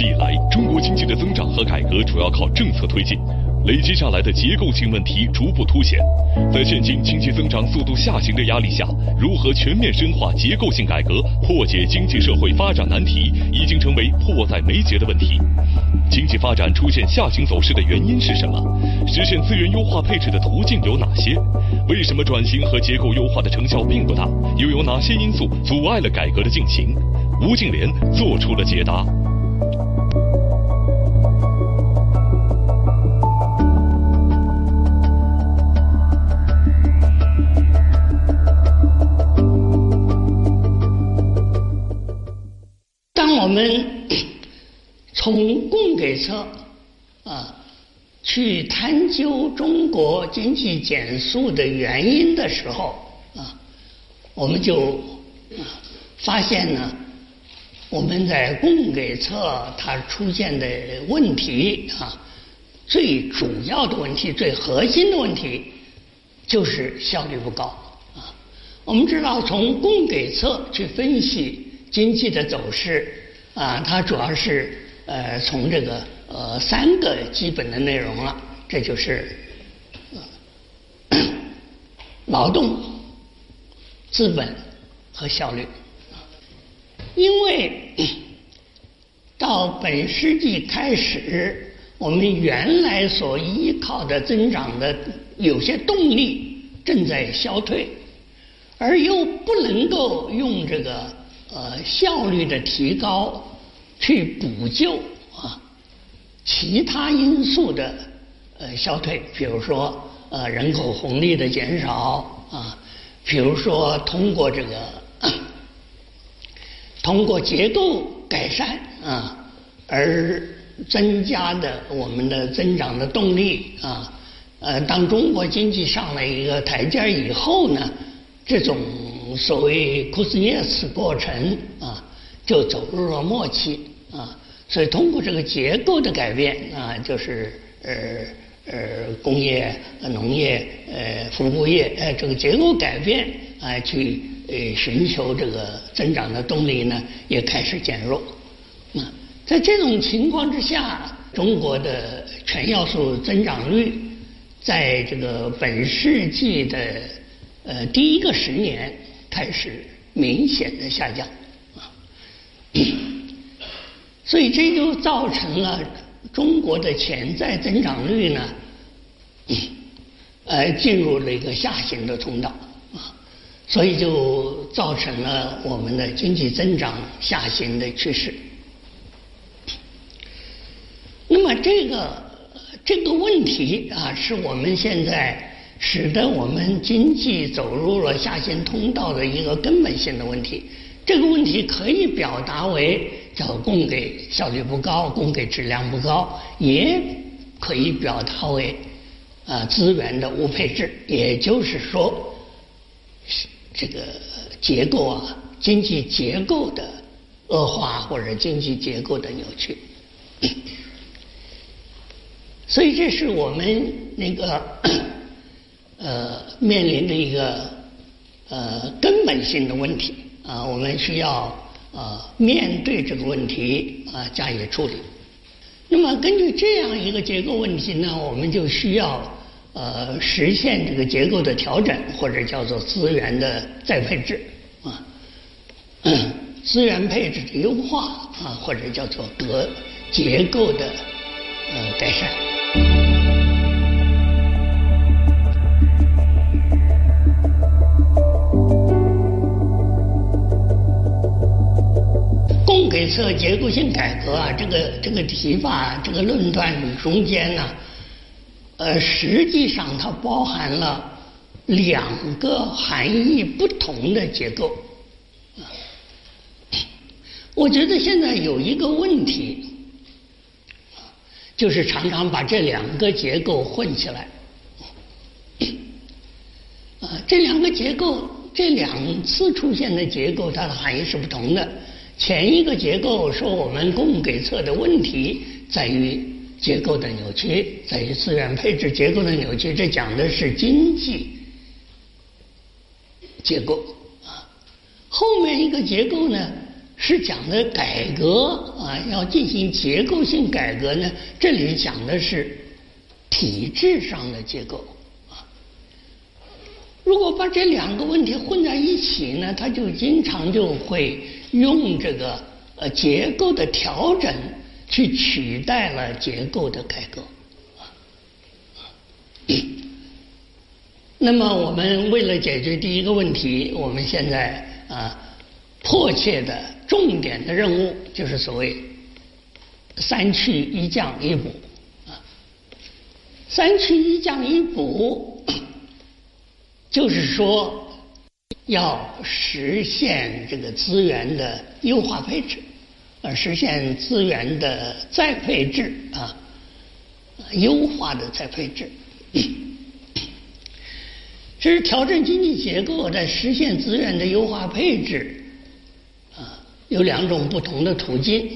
期以来，中国经济的增长和改革主要靠政策推进。累积下来的结构性问题逐步凸显，在现今经济增长速度下行的压力下，如何全面深化结构性改革，破解经济社会发展难题，已经成为迫在眉睫的问题。经济发展出现下行走势的原因是什么？实现资源优化配置的途径有哪些？为什么转型和结构优化的成效并不大？又有哪些因素阻碍了改革的进行？吴敬琏做出了解答。从供给侧啊去探究中国经济减速的原因的时候啊，我们就啊发现呢，我们在供给侧它出现的问题啊，最主要的问题、最核心的问题就是效率不高啊。我们知道，从供给侧去分析经济的走势。啊，它主要是呃从这个呃三个基本的内容了，这就是 劳动、资本和效率。因为 到本世纪开始，我们原来所依靠的增长的有些动力正在消退，而又不能够用这个。呃，效率的提高去补救啊，其他因素的呃消退，比如说呃人口红利的减少啊，比如说通过这个 通过结构改善啊而增加的我们的增长的动力啊，呃，当中国经济上了一个台阶以后呢，这种。所谓库斯涅茨过程啊，就走入了末期，所以通过这个结构的改变啊，就是呃呃工业、农业、呃服务业呃这个结构改变啊，去呃寻求这个增长的动力呢，也开始减弱。啊，在这种情况之下，中国的全要素增长率在这个本世纪的呃第一个十年。开始明显的下降啊，所以这就造成了中国的潜在增长率呢，呃，进入了一个下行的通道啊，所以就造成了我们的经济增长下行的趋势。那么这个这个问题啊，是我们现在。使得我们经济走入了下行通道的一个根本性的问题。这个问题可以表达为叫供给效率不高，供给质量不高，也可以表达为啊资源的无配置。也就是说，这个结构啊，经济结构的恶化或者经济结构的扭曲。所以，这是我们那个。呃，面临的一个呃根本性的问题啊，我们需要啊面对这个问题啊加以处理。那么根据这样一个结构问题呢，我们就需要呃实现这个结构的调整，或者叫做资源的再配置啊，资源配置的优化啊，或者叫做格结构的呃改善。这个结构性改革啊，这个这个提法，这个论断中间呢，呃，实际上它包含了两个含义不同的结构。我觉得现在有一个问题，就是常常把这两个结构混起来。啊，这两个结构，这两次出现的结构，它的含义是不同的。前一个结构说我们供给侧的问题在于结构的扭曲，在于资源配置结构的扭曲，这讲的是经济结构啊。后面一个结构呢，是讲的改革啊，要进行结构性改革呢？这里讲的是体制上的结构啊。如果把这两个问题混在一起呢，他就经常就会用这个呃结构的调整去取代了结构的改革啊。那么，我们为了解决第一个问题，我们现在啊，迫切的、重点的任务就是所谓“三去一降一补”啊。三去一降一补，就是说要实现这个资源的优化配置，呃，实现资源的再配置啊，优化的再配置。这是调整经济结构，在实现资源的优化配置，啊，有两种不同的途径。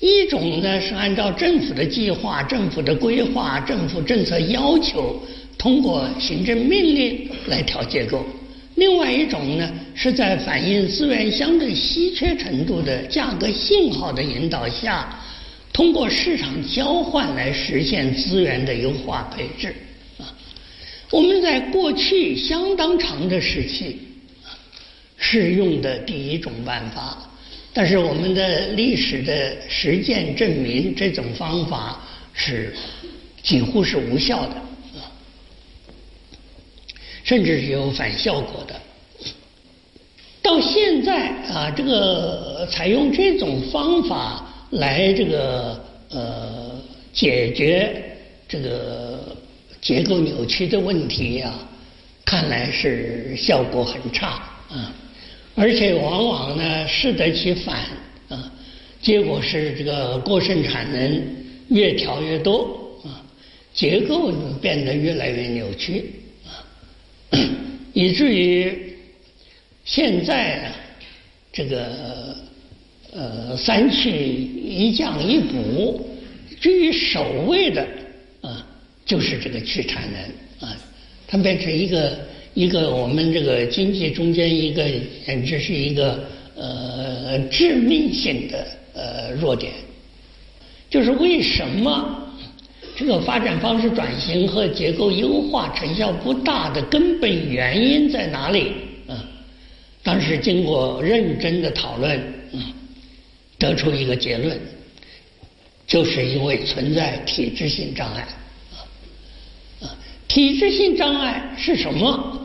一种呢是按照政府的计划、政府的规划、政府政策要求，通过行政命令来调结构；另外一种呢是在反映资源相对稀缺程度的价格信号的引导下，通过市场交换来实现资源的优化配置。啊我们在过去相当长的时期是用的第一种办法，但是我们的历史的实践证明，这种方法是几乎是无效的，甚至是有反效果的。到现在啊，这个采用这种方法来这个呃解决这个。结构扭曲的问题呀，看来是效果很差啊，而且往往呢适得其反啊，结果是这个过剩产能越调越多啊，结构变得越来越扭曲，以至于现在啊，这个呃三去一降一补，居于首位的啊。就是这个去产能啊，它变成一个一个我们这个经济中间一个简直是一个呃致命性的呃弱点。就是为什么这个发展方式转型和结构优化成效不大的根本原因在哪里？啊，当时经过认真的讨论，嗯，得出一个结论，就是因为存在体制性障碍。啊体制性障碍是什么？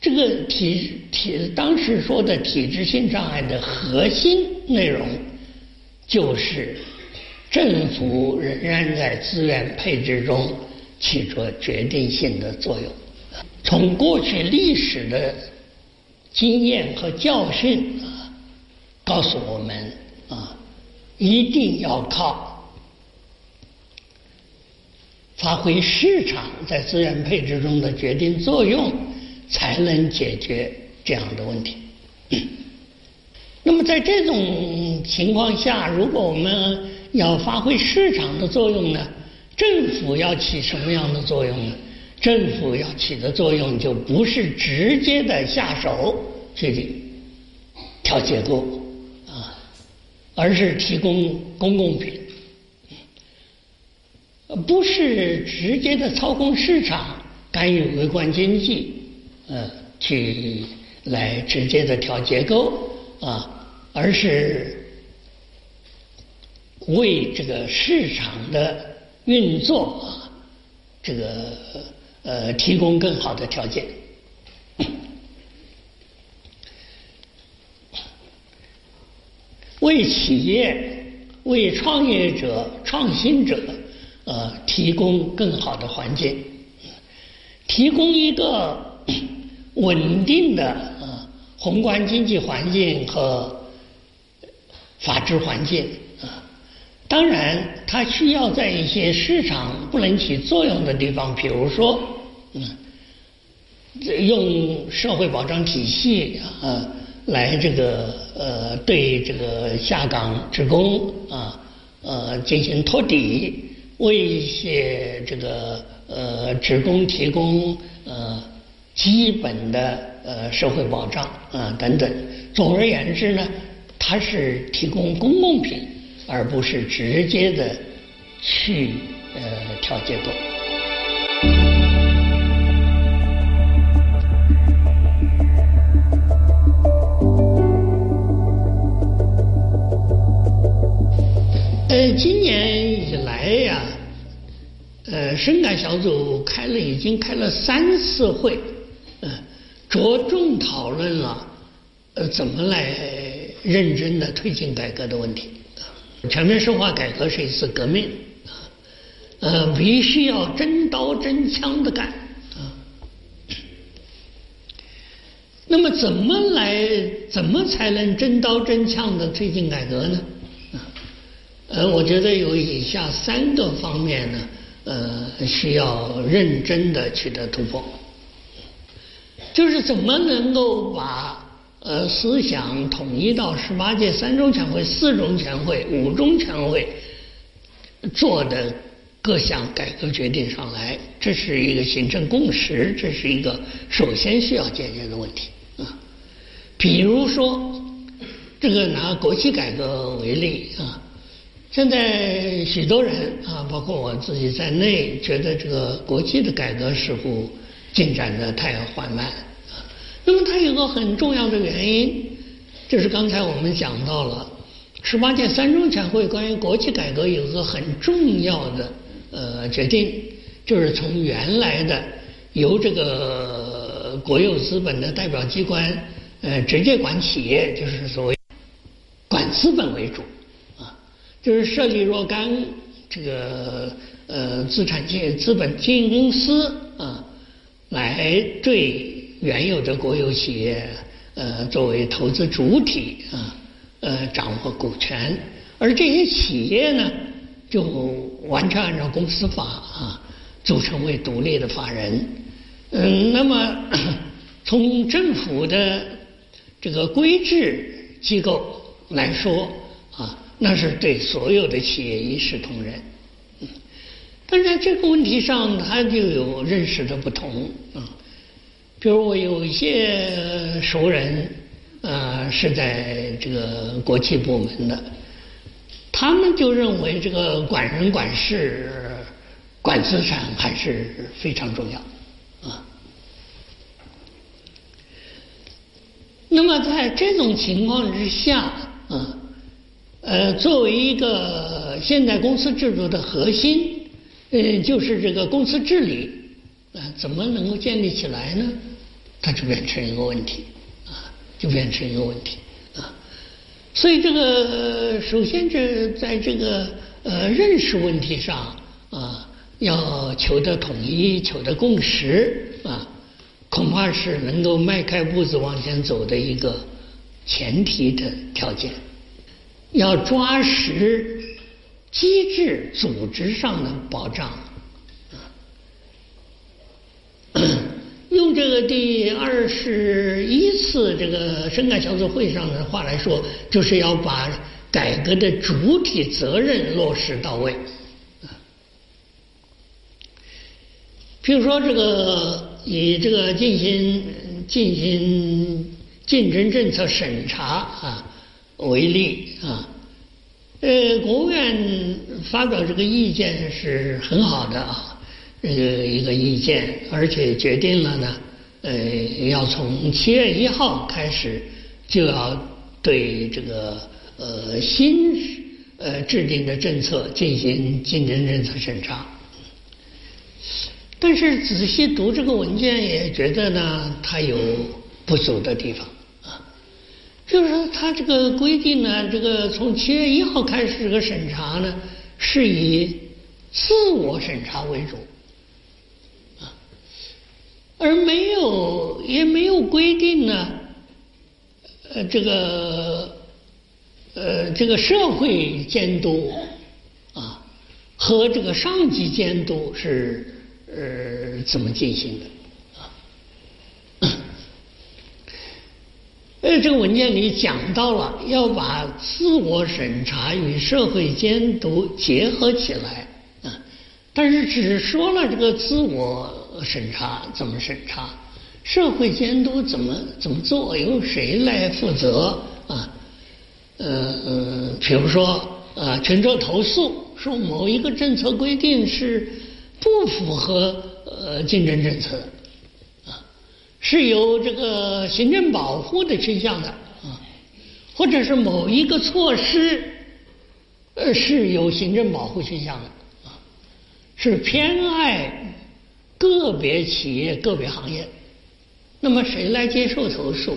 这个体体当时说的体制性障碍的核心内容，就是政府仍然在资源配置中起着决定性的作用。从过去历史的经验和教训啊，告诉我们啊，一定要靠。发挥市场在资源配置中的决定作用，才能解决这样的问题。那么在这种情况下，如果我们要发挥市场的作用呢，政府要起什么样的作用呢？政府要起的作用就不是直接的下手去调结构啊，而是提供公共品。不是直接的操控市场、干预微观经济，呃，去来直接的调结构啊，而是为这个市场的运作啊，这个呃提供更好的条件，为企业、为创业者、创新者。呃，提供更好的环境，提供一个稳定的呃宏观经济环境和法治环境。当然，它需要在一些市场不能起作用的地方，比如说，嗯，用社会保障体系啊来这个呃对这个下岗职工啊呃进行托底。为一些这个呃职工提供呃基本的呃社会保障啊等等。总而言之呢，它是提供公共品，而不是直接的去呃调结构。呃，今年以来呀，呃，深改小组开了已经开了三次会，嗯，着重讨论了呃怎么来认真的推进改革的问题。全面深化改革是一次革命，呃，必须要真刀真枪的干啊。那么怎么来，怎么才能真刀真枪的推进改革呢？呃，我觉得有以下三个方面呢，呃，需要认真的取得突破，就是怎么能够把呃思想统一到十八届三中全会、四中全会、五中全会做的各项改革决定上来，这是一个形成共识，这是一个首先需要解决的问题啊。比如说，这个拿国企改革为例啊。现在许多人啊，包括我自己在内，觉得这个国际的改革似乎进展的太缓慢。那么它有个很重要的原因，就是刚才我们讲到了十八届三中全会关于国企改革有个很重要的呃决定，就是从原来的由这个国有资本的代表机关呃直接管企业，就是所谓管资本为主啊。就是设立若干这个呃资产经资本经营公司啊，来对原有的国有企业呃作为投资主体啊呃掌握股权，而这些企业呢就完全按照公司法啊组成为独立的法人。嗯，那么 从政府的这个规制机构来说啊。那是对所有的企业一视同仁，嗯，但在这个问题上，他就有认识的不同啊。比如我有一些熟人，呃，是在这个国企部门的，他们就认为这个管人管事、管资产还是非常重要啊。那么在这种情况之下，啊。呃，作为一个现代公司制度的核心，呃，就是这个公司治理，啊，怎么能够建立起来呢？它就变成一个问题，啊，就变成一个问题，啊，所以这个首先这在这个呃认识问题上啊，要求得统一、求得共识啊，恐怕是能够迈开步子往前走的一个前提的条件。要抓实机制组织上的保障，这个第二十一次这个深改小组会上的话来说，就是要把改革的主体责任落实到位。比如说，这个以这个进行进行竞争政策审查啊。为例啊，呃，国务院发表这个意见是很好的啊，这个一个意见，而且决定了呢，呃，要从七月一号开始就要对这个呃新呃制定的政策进行竞争政策审查。但是仔细读这个文件，也觉得呢，它有不足的地方啊。就是说，它这个规定呢，这个从七月一号开始这个审查呢，是以自我审查为主，而没有也没有规定呢，呃，这个呃这个社会监督啊和这个上级监督是呃怎么进行的。啊 呃，这个文件里讲到了要把自我审查与社会监督结合起来啊，但是只说了这个自我审查怎么审查，社会监督怎么怎么做，由谁来负责啊？呃呃，比如说啊，群众投诉说某一个政策规定是不符合呃竞争政策的啊，是有这个行政保护的倾向的啊，或者是某一个措施呃是有行政保护倾向的啊，是偏爱个别企业、个别行业，那么谁来接受投诉？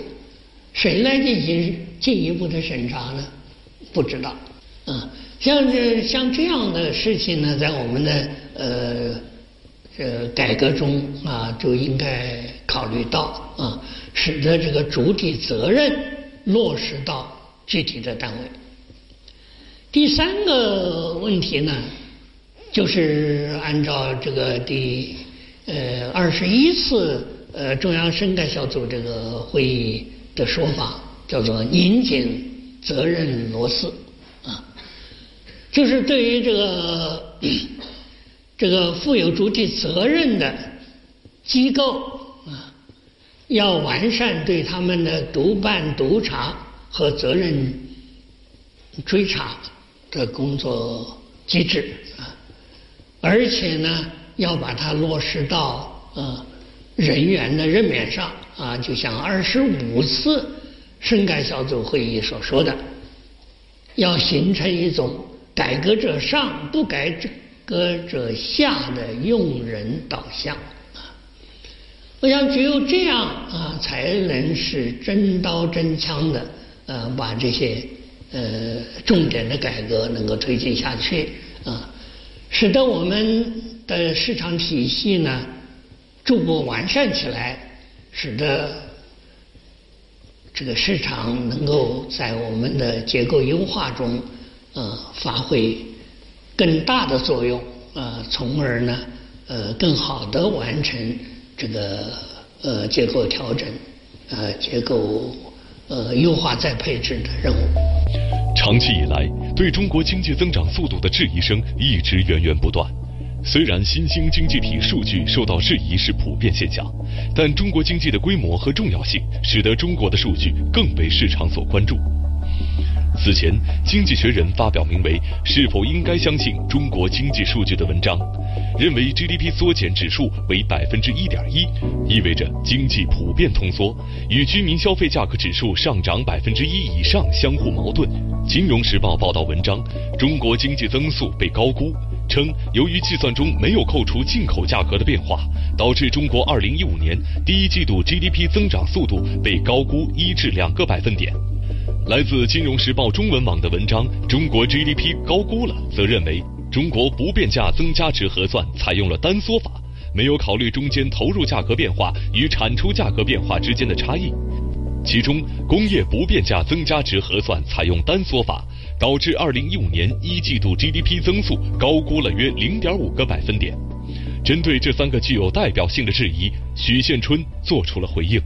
谁来进行进一步的审查呢？不知道。啊，像这像这样的事情呢，在我们的呃呃改革中啊，就应该考虑到啊，使得这个主体责任落实到具体的单位。第三个问题呢，就是按照这个第呃二十一次呃中央深改小组这个会议。的说法叫做拧紧责任螺丝啊，就是对于这个这个负有主体责任的机构啊，要完善对他们的督办、督查和责任追查的工作机制啊，而且呢，要把它落实到呃人员的任免上。啊，就像二十五次深改小组会议所说的，要形成一种改革者上不改革者下的用人导向啊。我想只有这样啊，才能是真刀真枪的呃，把这些呃重点的改革能够推进下去啊，使得我们的市场体系呢逐步完善起来。使得这个市场能够在我们的结构优化中，呃，发挥更大的作用，呃，从而呢，呃，更好的完成这个呃结构调整，呃，结构呃优化再配置的任务。长期以来，对中国经济增长速度的质疑声一直源源不断。虽然新兴经济体数据受到质疑是普遍现象，但中国经济的规模和重要性使得中国的数据更被市场所关注。此前，《经济学人》发表名为《是否应该相信中国经济数据》的文章，认为 GDP 缩减指数为百分之一点一，意味着经济普遍通缩，与居民消费价格指数上涨百分之一以上相互矛盾。《金融时报》报道文章，中国经济增速被高估。称，由于计算中没有扣除进口价格的变化，导致中国2015年第一季度 GDP 增长速度被高估一至两个百分点。来自《金融时报》中文网的文章《中国 GDP 高估了》则认为，中国不变价增加值核算采用了单缩法，没有考虑中间投入价格变化与产出价格变化之间的差异。其中，工业不变价增加值核算采用单缩法。导致二零一五年一季度 GDP 增速高估了约零点五个百分点。针对这三个具有代表性的质疑，许宪春做出了回应。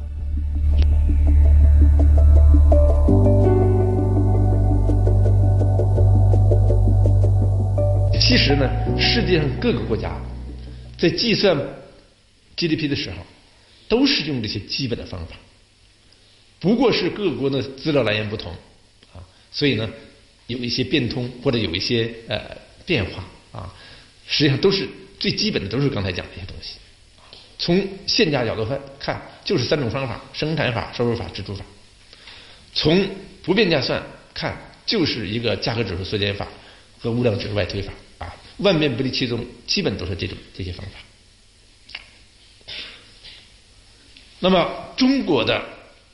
其实呢，世界上各个国家在计算 GDP 的时候，都是用这些基本的方法，不过是各国的资料来源不同啊，所以呢。有一些变通或者有一些呃变化啊，实际上都是最基本的，都是刚才讲的一些东西。从现价角度看，看就是三种方法：生产法、收入法、支出法。从不变价算看，就是一个价格指数缩减法和物量指数外推法啊。万变不离其宗，基本都是这种这些方法。那么中国的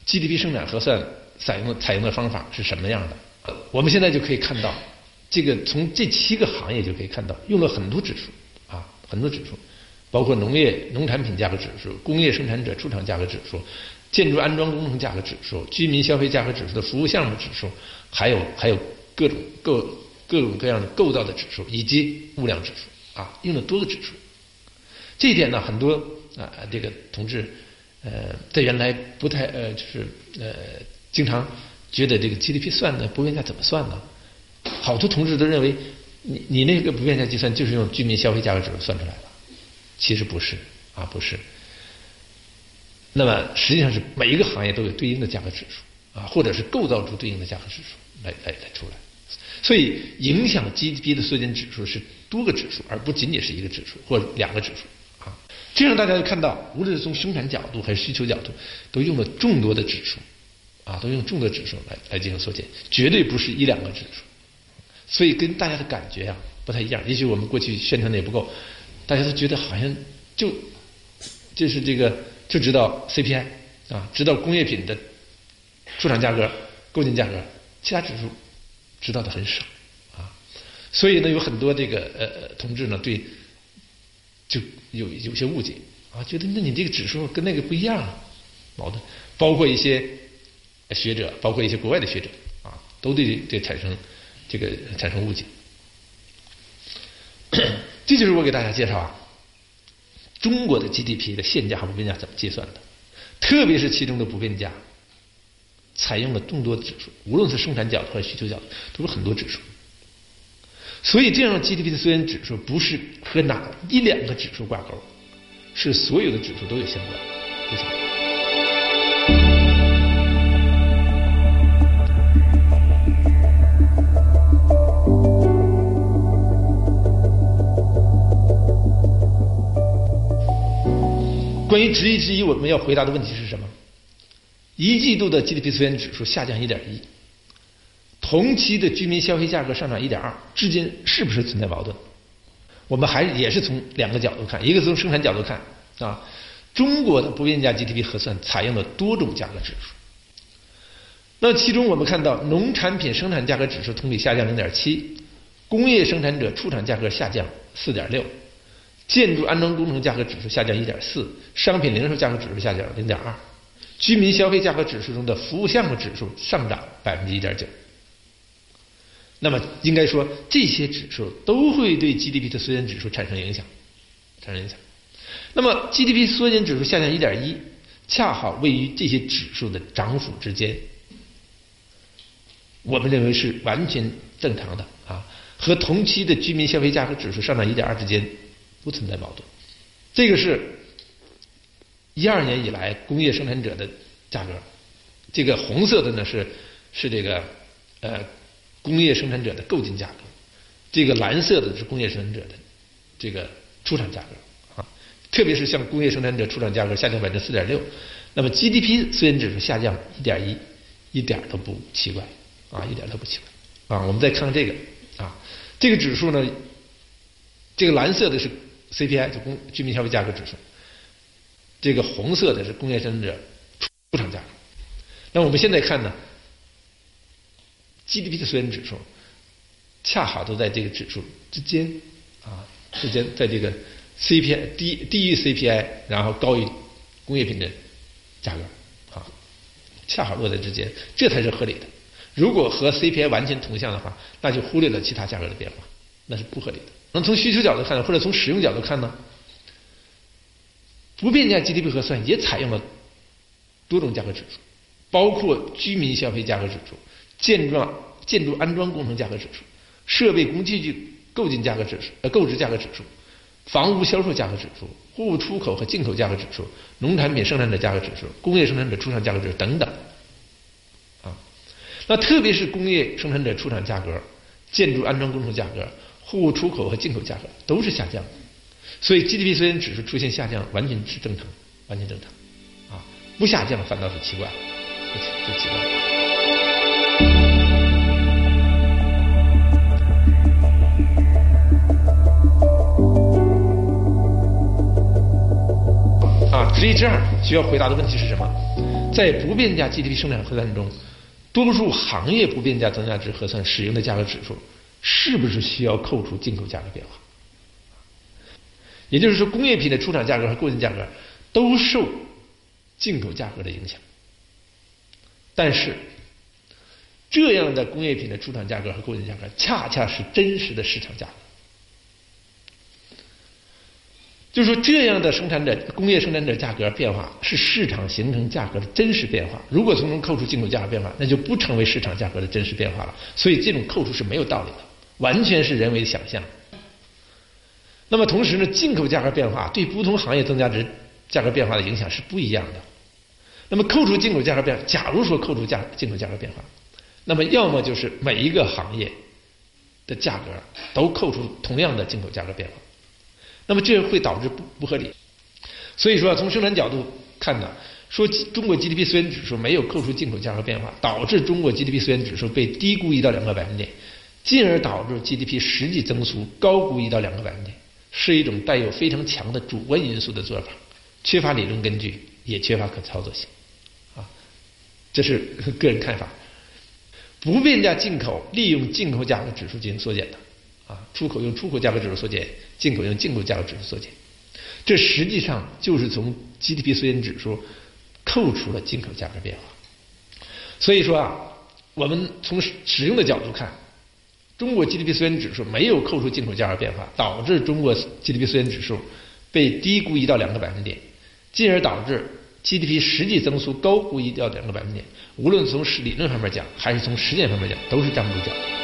GDP 生产核算采用的采用的方法是什么样的？我们现在就可以看到，这个从这七个行业就可以看到，用了很多指数啊，很多指数，包括农业农产品价格指数、工业生产者出厂价格指数、建筑安装工程价格指数、居民消费价格指数的服务项目指数，还有还有各种各各种各样的构造的指数以及物量指数啊，用了多个指数。这一点呢，很多啊这个同志呃在原来不太呃就是呃经常。觉得这个 GDP 算的不变价怎么算呢？好多同志都认为，你你那个不变价计算就是用居民消费价格指数算出来的，其实不是啊，不是。那么实际上是每一个行业都有对应的价格指数啊，或者是构造出对应的价格指数。来来来出来。所以，影响 GDP 的缩减指数是多个指数，而不仅仅是一个指数或两个指数。这样大家就看到，无论是从生产角度还是需求角度，都用了众多的指数啊，都用众多指数来来进行缩减，绝对不是一两个指数。所以，跟大家的感觉啊不太一样。也许我们过去宣传的也不够，大家都觉得好像就就是这个就知道 CPI 啊，知道工业品的出厂价格、购进价格，其他指数。知道的很少啊，所以呢，有很多这个呃同志呢，对就有有些误解啊，觉得那你这个指数跟那个不一样，矛盾。包括一些学者，包括一些国外的学者啊，都对这产生这个产生误解。这就是我给大家介绍啊，中国的 GDP 的现价和不变价怎么计算的，特别是其中的不变价。采用了众多指数，无论是生产角度还是需求角度，都是很多指数。所以，这样 GDP 的缩减指数不是和哪一两个指数挂钩，是所有的指数都有相关。为什么？关于直一之一，我们要回答的问题是什么？一季度的 GDP 缩减指数下降一点一，同期的居民消费价格上涨一点二，之间是不是存在矛盾？我们还也是从两个角度看，一个从生产角度看啊，中国的不变价 GDP 核算采用了多种价格指数。那其中我们看到，农产品生产价格指数同比下降零点七，工业生产者出厂价格下降四点六，建筑安装工程价格指数下降一点四，商品零售价格指数下降零点二。居民消费价格指数中的服务项目指数上涨百分之一点九，那么应该说这些指数都会对 GDP 的缩减指数产生影响，产生影响。那么 GDP 缩减指数下降一点一，恰好位于这些指数的涨幅之间，我们认为是完全正常的啊，和同期的居民消费价格指数上涨一点二之间不存在矛盾，这个是。一二年以来，工业生产者的价格，这个红色的呢是是这个呃工业生产者的购进价格，这个蓝色的是工业生产者的这个出厂价格啊。特别是像工业生产者出厂价格下降百分之四点六，那么 GDP 虽然指数下降一点一，一点都不奇怪啊，一点都不奇怪啊。我们再看看这个啊，这个指数呢，这个蓝色的是 CPI，就工居民消费价格指数。这个红色的是工业生产者出厂价格，那我们现在看呢，GDP 的缩减指数恰好都在这个指数之间啊，之间在这个 CPI 低低于 CPI，然后高于工业品的价格啊，恰好落在之间，这才是合理的。如果和 CPI 完全同向的话，那就忽略了其他价格的变化，那是不合理的。那从需求角度看，或者从使用角度看呢？不变价 GDP 核算也采用了多种价格指数，包括居民消费价格指数、建筑建筑安装工程价格指数、设备工具具购进价格指数、呃购置价格指数、房屋销售价格指数、货物出口和进口价格指数、农产品生产者价格指数、工业生产者出厂价格指数等等。啊，那特别是工业生产者出厂价格、建筑安装工程价格、货物出口和进口价格都是下降的。所以 GDP 虽然指数出现下降，完全是正常，完全正常，啊，不下降反倒是奇怪，就奇怪了。所以这样需要回答的问题是什么？在不变价 GDP 生产核算中，多数行业不变价增加值核算使用的价格指数，是不是需要扣除进口价格变化？也就是说，工业品的出厂价格和购进价格都受进口价格的影响，但是这样的工业品的出厂价格和购进价格恰恰是真实的市场价格。就是说，这样的生产者工业生产者价格变化是市场形成价格的真实变化。如果从中扣除进口价格变化，那就不成为市场价格的真实变化了。所以，这种扣除是没有道理的，完全是人为的想象。那么同时呢，进口价格变化对不同行业增加值价格变化的影响是不一样的。那么扣除进口价格变，假如说扣除价进口价格变化，那么要么就是每一个行业的价格都扣除同样的进口价格变化，那么这会导致不不合理。所以说，从生产角度看呢，说中国 GDP 虽然指数没有扣除进口价格变化，导致中国 GDP 虽然指数被低估一到两个百分点，进而导致 GDP 实际增速高估一到两个百分点，是一种带有非常强的主观因素的做法，缺乏理论根据，也缺乏可操作性，啊，这是个人看法。不变价进口利用进口价格指数进行缩减的，啊，出口用出口价格指数缩减，进口用进口价格指数缩减。这实际上就是从 GDP 缩减指数扣除了进口价格变化，所以说啊，我们从使用的角度看，中国 GDP 缩减指数没有扣除进口价格变化，导致中国 GDP 缩减指数被低估一到两个百分点，进而导致 GDP 实际增速高估一到两个百分点。无论从理论方面讲，还是从实践方面讲，都是站不住脚。